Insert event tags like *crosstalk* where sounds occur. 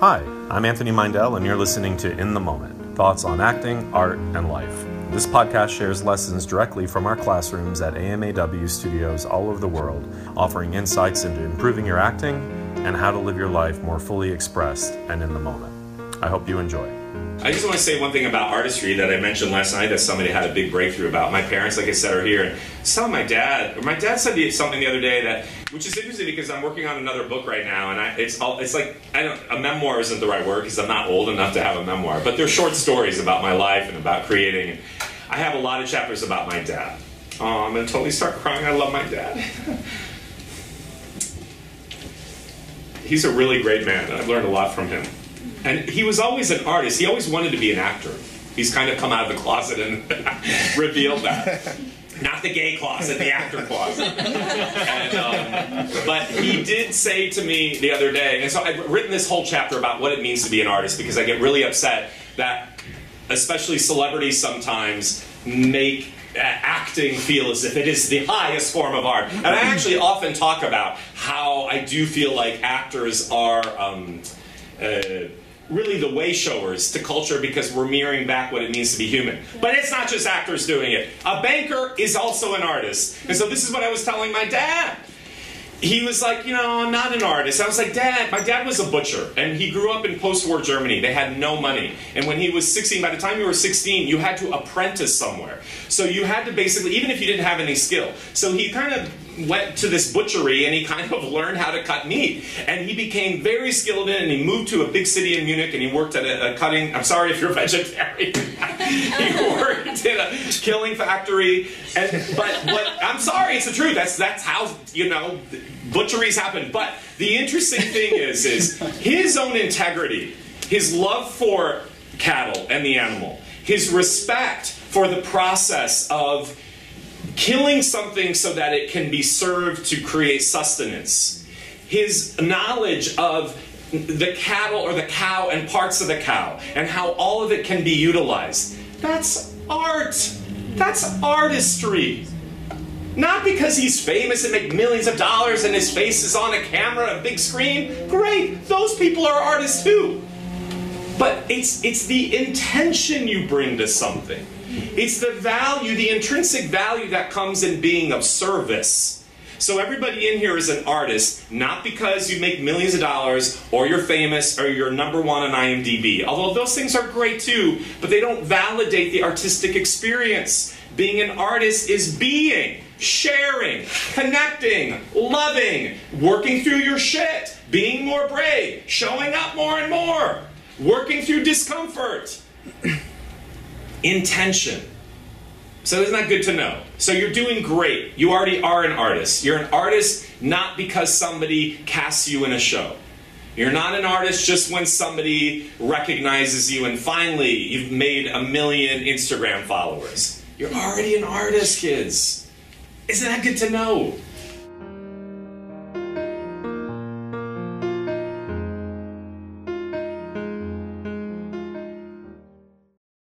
Hi, I'm Anthony Meindl, and you're listening to In the Moment Thoughts on Acting, Art, and Life. This podcast shares lessons directly from our classrooms at AMAW studios all over the world, offering insights into improving your acting and how to live your life more fully expressed and in the moment. I hope you enjoy. I just want to say one thing about artistry that I mentioned last night that somebody had a big breakthrough about. My parents, like I said, are here. And so my dad, or my dad said something the other day that, which is interesting because I'm working on another book right now, and I, it's all, it's like I don't, a memoir isn't the right word because I'm not old enough to have a memoir, but they're short stories about my life and about creating. I have a lot of chapters about my dad. Oh, I'm gonna totally start crying. I love my dad. *laughs* He's a really great man, I've learned a lot from him. And he was always an artist. He always wanted to be an actor. He's kind of come out of the closet and *laughs* revealed that. Not the gay closet, the actor closet. And, um, but he did say to me the other day, and so I've written this whole chapter about what it means to be an artist because I get really upset that, especially celebrities sometimes, make acting feel as if it is the highest form of art. And I actually often talk about how I do feel like actors are. Um, uh, really the way showers to culture because we're mirroring back what it means to be human. But it's not just actors doing it. A banker is also an artist. And so this is what I was telling my dad. He was like, you know, I'm not an artist. I was like, Dad, my dad was a butcher, and he grew up in post war Germany. They had no money. And when he was 16, by the time you were 16, you had to apprentice somewhere. So you had to basically, even if you didn't have any skill. So he kind of went to this butchery and he kind of learned how to cut meat. And he became very skilled in it and he moved to a big city in Munich and he worked at a, a cutting, I'm sorry if you're vegetarian. *laughs* he *laughs* worked in a killing factory. And but what I'm sorry, it's the truth. That's that's how you know butcheries happen. But the interesting thing is is his own integrity, his love for cattle and the animal, his respect for the process of killing something so that it can be served to create sustenance. His knowledge of the cattle or the cow and parts of the cow and how all of it can be utilized. That's art. That's artistry. Not because he's famous and make millions of dollars and his face is on a camera, a big screen. Great, those people are artists too. But it's it's the intention you bring to something. It's the value, the intrinsic value that comes in being of service. So everybody in here is an artist, not because you make millions of dollars or you're famous or you're number one on IMDb. Although those things are great too, but they don't validate the artistic experience. Being an artist is being, sharing, connecting, loving, working through your shit, being more brave, showing up more and more, working through discomfort. *clears throat* Intention. So isn't that good to know? So you're doing great. You already are an artist. You're an artist not because somebody casts you in a show. You're not an artist just when somebody recognizes you and finally you've made a million Instagram followers. You're already an artist, kids. Isn't that good to know?